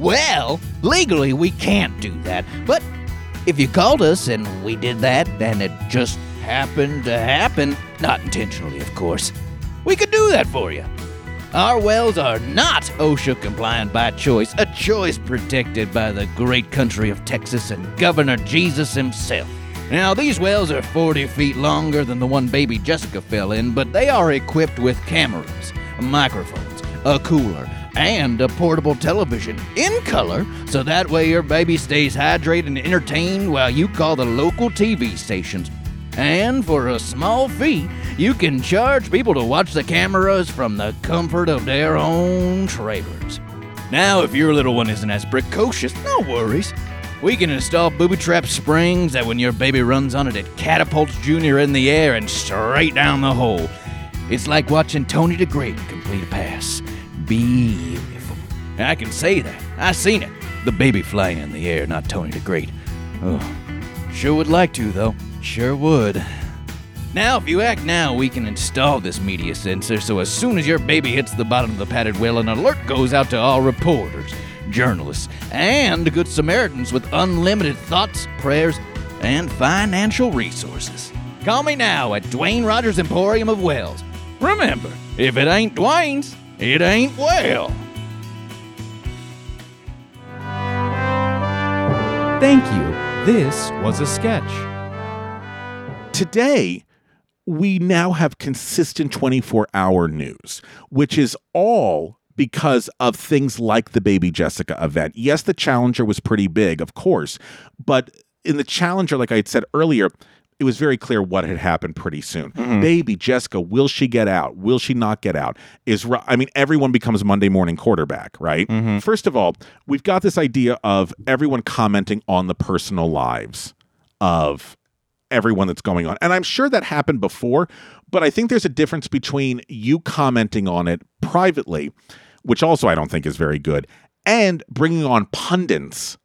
Well, legally we can't do that. But if you called us and we did that and it just happened to happen, not intentionally, of course, we could do that for you. Our wells are not OSHA compliant by choice, a choice protected by the great country of Texas and Governor Jesus himself. Now, these wells are 40 feet longer than the one baby Jessica fell in, but they are equipped with cameras, microphones, a cooler, and a portable television in color, so that way your baby stays hydrated and entertained while you call the local TV stations. And for a small fee, you can charge people to watch the cameras from the comfort of their own trailers. Now, if your little one isn't as precocious, no worries. We can install booby trap springs that when your baby runs on it, it catapults Junior in the air and straight down the hole. It's like watching Tony the Great complete a pass. Beautiful. I can say that. I seen it. The baby flying in the air, not Tony the Great. Oh, sure would like to, though. Sure would. Now, if you act now, we can install this media sensor so as soon as your baby hits the bottom of the padded well, an alert goes out to all reporters, journalists, and Good Samaritans with unlimited thoughts, prayers, and financial resources. Call me now at Dwayne Rogers Emporium of Wells. Remember, if it ain't Dwayne's, it ain't well. Thank you. This was a sketch. Today, we now have consistent 24 hour news, which is all because of things like the Baby Jessica event. Yes, the Challenger was pretty big, of course, but in the Challenger, like I had said earlier, it was very clear what had happened pretty soon. Mm-hmm. Baby Jessica, will she get out? Will she not get out? Is I mean, everyone becomes Monday morning quarterback, right? Mm-hmm. First of all, we've got this idea of everyone commenting on the personal lives of everyone that's going on. And I'm sure that happened before, but I think there's a difference between you commenting on it privately, which also I don't think is very good, and bringing on pundits.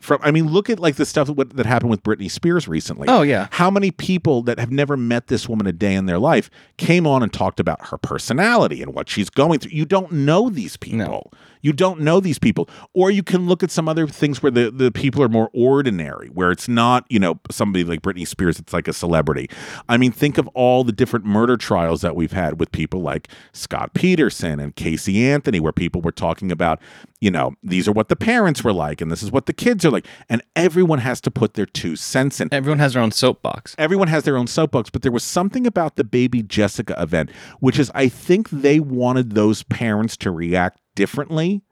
From I mean, look at like the stuff that, that happened with Britney Spears recently. Oh, yeah. how many people that have never met this woman a day in their life came on and talked about her personality and what she's going through? You don't know these people. You don't know these people. Or you can look at some other things where the, the people are more ordinary, where it's not, you know, somebody like Britney Spears, it's like a celebrity. I mean, think of all the different murder trials that we've had with people like Scott Peterson and Casey Anthony, where people were talking about, you know, these are what the parents were like and this is what the kids are like. And everyone has to put their two cents in. Everyone has their own soapbox. Everyone has their own soapbox, but there was something about the baby Jessica event, which is I think they wanted those parents to react differently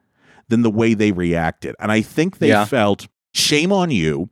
than the way they reacted. And I think they Yeah. felt shame on you.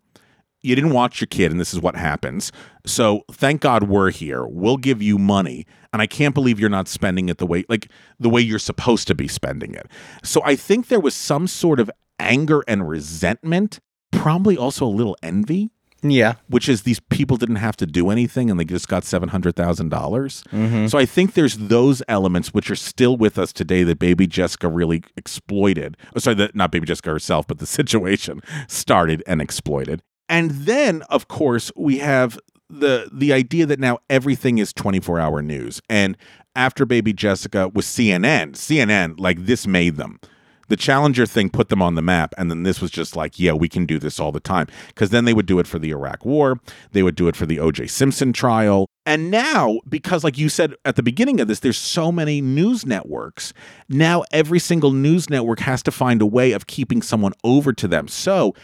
You didn't watch your kid, and this is what happens. So thank God we're here. We'll give you money. And I can't believe you're not spending it the way like the way you're supposed to be spending it. So I think there was some sort of anger and resentment, probably also a little envy Yeah. which is these people didn't have to do anything and they just got seven hundred thousand dollars. Mm-hmm. So I think there's those elements which are still with us today that Baby Jessica really exploited. Oh, sorry, that not Baby Jessica herself, but the situation started and exploited. And then, of course, we have the the idea that now everything is 24 hour news and after baby jessica was cnn cnn like this made them the challenger thing put them on the map and then this was just like yeah we can do this all the time. Because then they would do it for the iraq war. They would do it for the oj simpson trial. And now because like you said at the beginning of this there's so many news networks. Now every single news network has to find a way of keeping someone over to them. So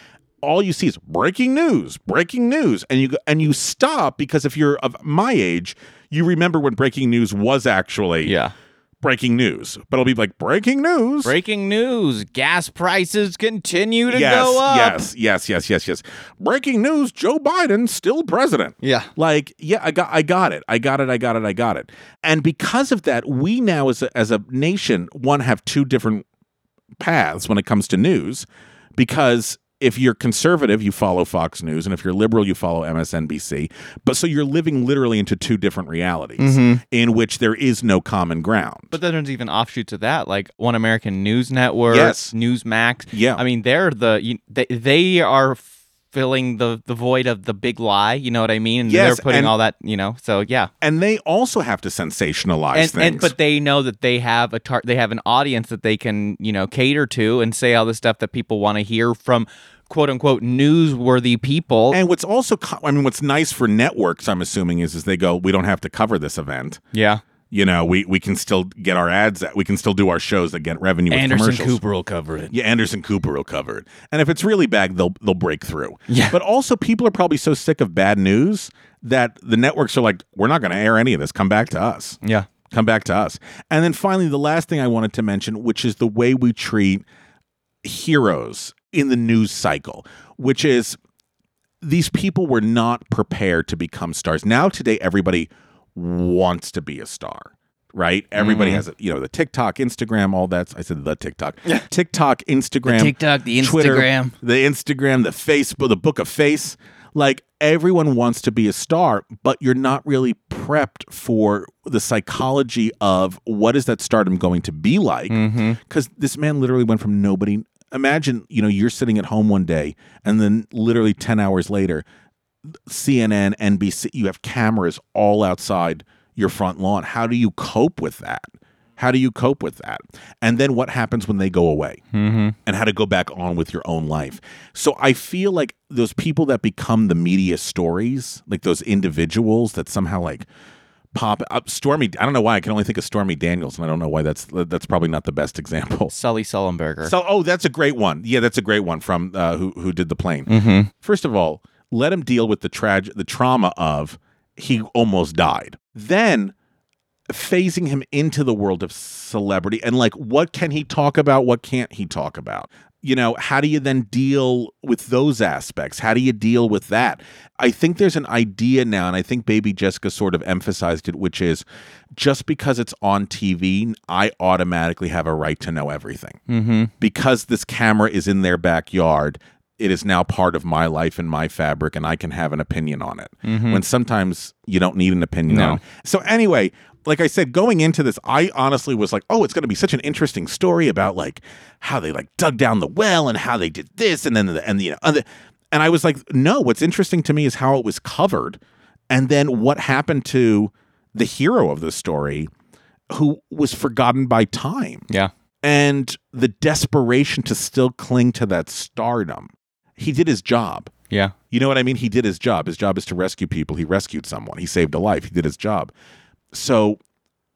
all you see is breaking news, breaking news, and you and you stop because if you're of my age, you remember when breaking news was actually yeah breaking news, but it'll be like breaking news. Breaking news: gas prices continue to yes, go up. yes, yes, yes, yes, yes. Breaking news: Joe Biden still president. Yeah. Like, yeah, I got, I got it, I got it, I got it, I got it. And because of that, we now, as a, as a nation, one have two different paths when it comes to news, because if you're conservative, you follow Fox News, and if you're liberal, you follow MSNBC. But so you're living literally into two different realities Mhm. in which there is no common ground. But then there's even offshoots of that, like One American News Network, Yes. Newsmax. Yeah. I mean, they're the they, they are filling the the void of the big lie. You know what I mean? And Yes, they're putting and- all that. You know, so yeah. And they also have to sensationalize And, things. and but they know that they have a tar- they have an audience that they can you know cater to and say all the stuff that people want to hear from quote unquote newsworthy people. And what's also, co- I mean, what's nice for networks, I'm assuming, is is they go, we don't have to cover this event. yeah. You know, we we can still get our ads. We can still do our shows that get revenue. Anderson. Cooper will cover it. Yeah, Anderson Cooper will cover it. And if it's really bad, they'll they'll break through. Yeah. But also, people are probably so sick of bad news that the networks are like, we're not going to air any of this. Come back to us. Yeah. Come back to us. And then finally, the last thing I wanted to mention, which is the way we treat heroes in the news cycle, which is these people were not prepared to become stars. Now, today, everybody wants to be a star, right? Everybody Mhm. has, a, you know, the TikTok, Instagram, all that. I said the TikTok, TikTok, Instagram, TikTok, the Twitter, Instagram. the Instagram, the Facebook, the Book of Face. Like everyone wants to be a star, but you're not really prepped for the psychology of what is that stardom going to be like? Mm-hmm. because this man literally went from nobody. Imagine, you know, you're sitting at home one day, and then literally ten hours later, CNN, NBC, you have cameras all outside your front lawn. How do you cope with that? How do you cope with that? And then what happens when they go away? Mm-hmm. and how to go back on with your own life. So I feel like those people that become the media stories, like those individuals that somehow like pop up. Stormy, I don't know why I can only think of Stormy Daniels, and I don't know why that's that's probably not the best example. Sully Sullenberger. So oh, that's a great one. Yeah, that's a great one from uh, who who did the plane. Mhm. First of all, let him deal with the trag the trauma of he almost died. Then phasing him into the world of celebrity and like what can he talk about what can't he talk about you know how do you then deal with those aspects how do you deal with that i think there's an idea now and i think baby jessica sort of emphasized it which is just because it's on tv i automatically have a right to know everything Mm-hmm. because this camera is in their backyard it is now part of my life and my fabric and i can have an opinion on it Mhm. when sometimes you don't need an opinion No. on so anyway like i said going into this i honestly was like oh it's going to be such an interesting story about like how they like dug down the well and how they did this and then the, and you know and, the, and i was like no what's interesting to me is how it was covered and then what happened to the hero of the story who was forgotten by time Yeah. and the desperation to still cling to that stardom. He did his job. Yeah. You know what I mean? He did his job. His job is to rescue people. He rescued someone. He saved a life. He did his job. So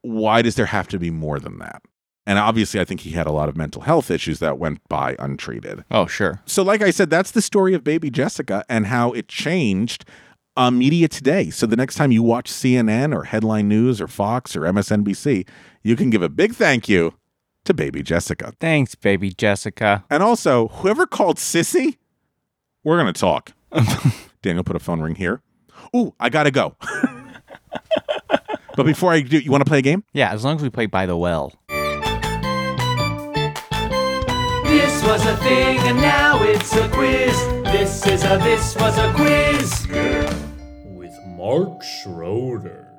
why does there have to be more than that? And obviously, I think he had a lot of mental health issues that went by untreated. Oh, sure. So, like I said, that's the story of baby Jessica and how it changed uh, media today. So, the next time you watch CNN or Headline News or Fox or MSNBC, you can give a big thank you to baby Jessica. Thanks, baby Jessica. And also, whoever called Sissy, we're going to talk. Daniel put a phone ring here. Ooh, I got to go. but before I do, you want to play a game? Yeah, as long as we play by the well. This was a thing and now it's a quiz. This is a this was a quiz. With Mark Schroeder.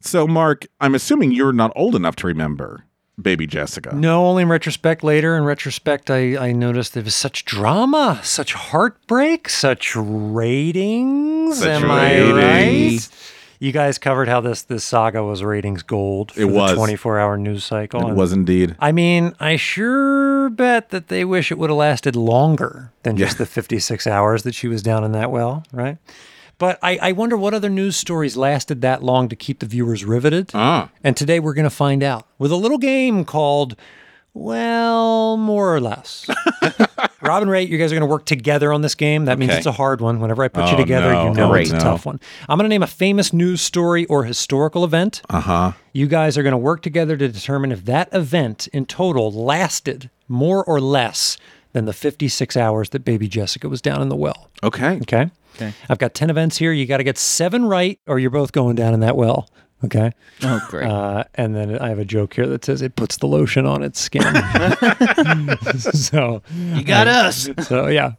So, Mark, I'm assuming you're not old enough to remember Baby Jessica. No, only in retrospect. Later in retrospect, I, I noticed there was such drama, such heartbreak, such ratings. Such Am I right? You guys covered how this this saga was ratings gold for It was. the 24 hour news cycle. It and- was indeed. I mean, I sure bet that they wish it would have lasted longer than just Yeah. the 56 hours that she was down in that well, right? But I, I wonder what other news stories lasted that long to keep the viewers riveted. Ah. And today we're going to find out with a little game called, well, more or less. Robin Ray, you guys are going to work together on this game. That means Okay. it's a hard one. Whenever I put you Oh, together, no. you know it's a no. tough one. I'm going to name a famous news story or historical event. Uh huh. You guys are going to work together to determine if that event in total lasted more or less than the 56 hours that baby Jessica was down in the well. Okay. Okay. Okay. I've got 10 events here. You got to get seven right or you're both going down in that well. Okay. Oh, great. Uh, and then I have a joke here that says it puts the lotion on its skin. so You got us. So yeah.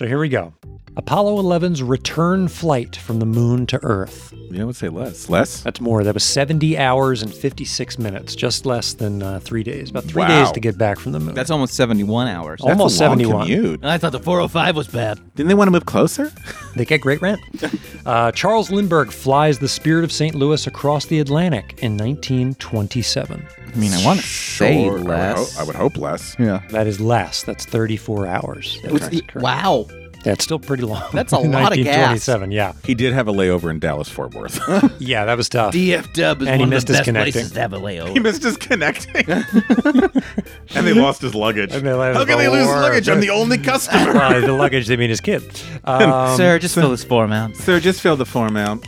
So here we go. Apollo 11's return flight from the moon to Earth. Yeah, I would say less. Less? That's more. That was 70 hours and 56 minutes, just less than uh, three days. About three Wow. days to get back from the moon. That's almost 71 hours. That's Almost a long 71. commute. I thought the 405 was bad. Didn't they want to move closer? They get great rent. uh, Charles Lindbergh flies the Spirit of St. Louis across the Atlantic in 1927. I mean, I want to say Sure, I would less. ho- I would hope less. Yeah. That is less. That's 34 hours. That It's- correct. wow. That's still pretty long. That's a lot of gas. 1927, yeah. He did have a layover in Dallas Fort Worth. Yeah, that was tough. DFW is And he one of missed the his best connecting. places to have a layover. he missed his connecting. and they lost his luggage. And they let How us can they lose war. luggage? I'm the only customer. Well, the luggage, they mean his kid. Um, Sir, just fill this form out. Sir, just fill the form out.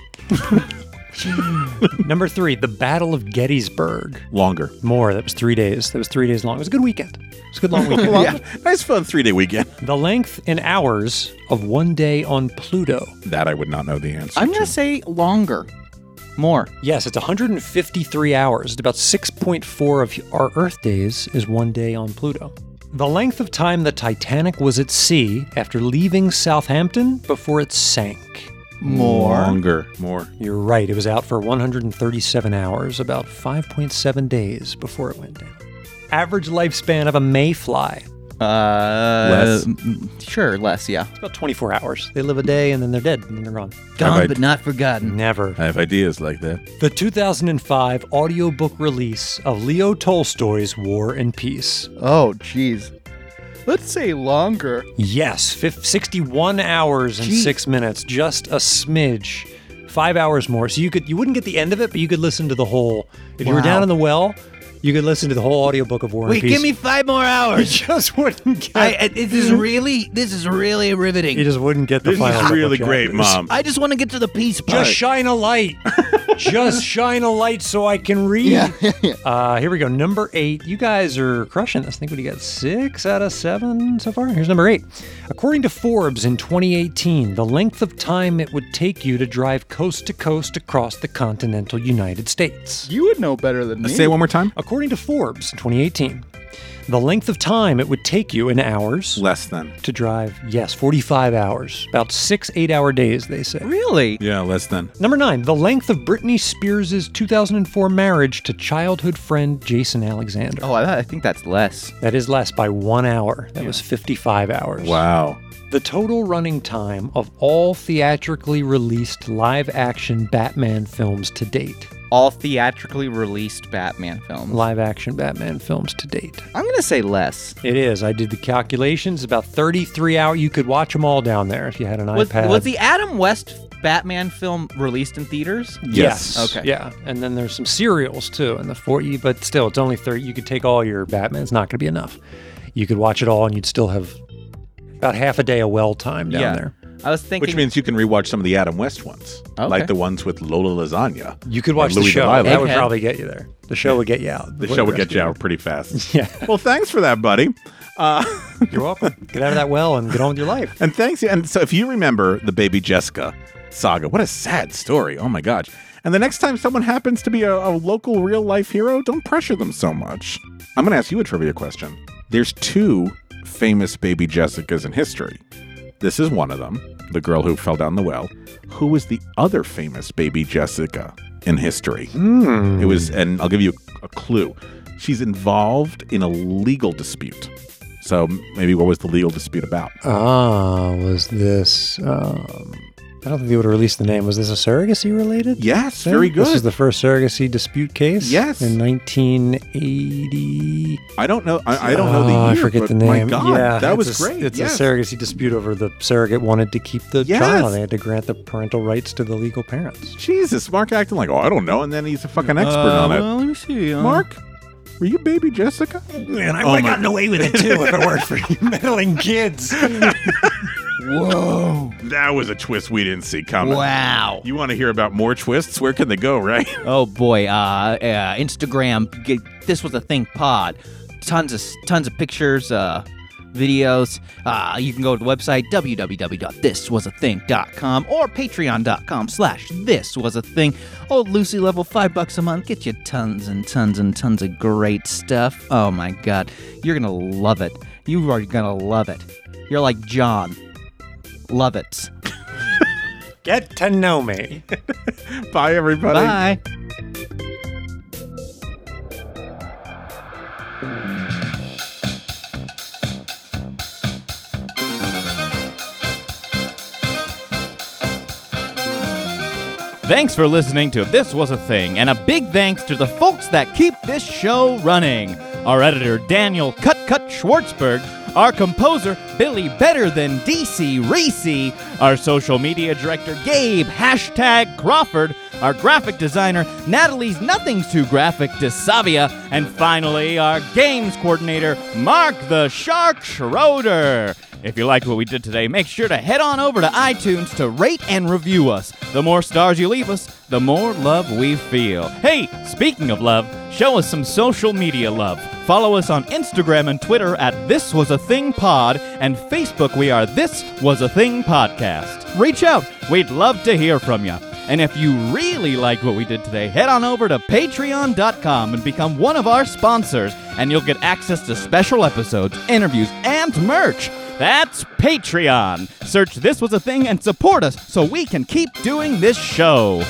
number three, the Battle of Gettysburg. Longer. More. That was three days. That was three days long. It was a good weekend. It was a good long weekend. yeah. Nice fun three day weekend. The length in hours of one day on Pluto. That I would not know the answer. I'm going to. to say longer. More. Yes, it's 153 hours. It's about 6.4 of our Earth days is one day on Pluto. The length of time the Titanic was at sea after leaving Southampton before it sank. More. Longer. More. You're right. It was out for 137 hours, about 5.7 days before it went down. Average lifespan of a mayfly. Uh, Less. Sure, less, yeah. It's about 24 hours. They live a day and then they're dead and then they're gone. Gone I- but not forgotten. Never. I have ideas like that. The 2005 audiobook release of Leo Tolstoy's War and Peace. Oh, jeez. Let's say longer. Yes, fif- 61 hours and six minutes, just a smidge. Five hours more. So you could you wouldn't get the end of it, but you could listen to the whole. If you were Wow. down in the well, you could listen to the whole audiobook of War Wait, and Peace. give me five more hours. You hours. just wouldn't get. I, I- this is really, this is really riveting. you just wouldn't get the This final. is couple really great, chapters. Mom. I just want to get to the peace part. Just shine a light. just shine a light so I can read. Uh, here we go. Number eight. You guys are crushing this. I think we got? Six out of seven so far. Here's number eight. According to Forbes in 2018, the length of time it would take you to drive coast to coast across the continental United States. You would know better than me. Say it one more time. According to Forbes in 2018, the length of time it would take you in hours Less than. to drive, yes, 45 hours. About six eight hour days, they say. Really? Yeah, less than. Number nine, the length of Britney Spears' 2004 marriage to childhood friend Jason Alexander. Oh, I, I think that's less. That is less by one hour. That was 55 hours. Wow. The total running time of all theatrically released live action Batman films to date. All theatrically released Batman films. Live action Batman films to date. I'm going to say less. It is. I did the calculations. About 33 hours. You could watch them all down there if you had an Was, iPad. was the Adam West Batman film released in theaters? Yes. Okay. Yeah, and then there's some serials too in the 40, but still, it's only 30. You could take all your Batman. It's not going to be enough. You could watch it all, and you'd still have about half a day of well time down Yeah. there. I was thinking. Which means you can rewatch some of the Adam West ones, Okay. like the ones with Lola Lasagne. You could watch the Louis show. Delilah. That would Egghead. probably get you there. The show would get you out. The show would get you out pretty fast. Yeah. Well, thanks for that, buddy. Uh, You're welcome. Get out of that well and get on with your life. and thanks. And so, if you remember the Baby Jessica saga, what a sad story. Oh my gosh. And the next time someone happens to be a, a local real life hero, don't pressure them so much. I'm going to ask you a trivia question. There's two famous Baby Jessicas in history. This is one of them, the girl who fell down the well. Who was the other famous Baby Jessica in history? It was, and I'll give you a clue. she's involved in a legal dispute. So maybe what was the legal dispute about? Ah, was this? Um, I don't think they would have released the name. Was this a surrogacy related? Yes, thing? very good. This is the first surrogacy dispute case. Yes. in 1980. I don't know. I, I don't know the Oh, year. I forget but the name. My God, yeah, that was a, great. It's yes. a surrogacy dispute over the surrogate wanted to keep the Yes. child. They had to grant the parental rights to the legal parents. Jesus, Mark acting like, oh, I don't know, and then he's a fucking expert Uh, on it. well, let me see. uh, Mark, were you baby Jessica? Man, I Oh would have my- gotten away with it too if it weren't for you meddling kids. Whoa, that was a twist we didn't see coming. Wow. You want to hear about more twists? Where can they go? Right? Oh boy, uh, uh Instagram. Get, this was a thing. Pod. Tons of tons of pictures, uh, videos. Uh, you can go to the website www.thiswasathing.com or patreon.com slash this was a thing. Old Lucy level five bucks a month. Get you tons and tons and tons of great stuff. Oh my god, you're gonna love it. You are gonna love it. You're like John. Love it. Get to know me. Bye, everybody. Bye. Thanks for listening to This Was a Thing, and a big thanks to the folks that keep this show running. Our editor, Daniel Cut Cut Schwartzberg, our composer, Billy Better Than DC Recce, our social media director, Gabe. Hashtag Crawford, our graphic designer, Natalie's Nothing's Too Graphic DeSavia, and finally, our games coordinator, Mark the Shark Schroeder. If you liked what we did today, make sure to head on over to iTunes to rate and review us. The more stars you leave us, the more love we feel. Hey, speaking of love, show us some social media love. Follow us on Instagram and Twitter at This Was a Thing Pod, and Facebook we are This Was a Thing Podcast. Reach out, we'd love to hear from you. And if you really liked what we did today, head on over to patreon.com and become one of our sponsors, and you'll get access to special episodes, interviews, and merch. That's Patreon. Search This Was a Thing and support us so we can keep doing this show.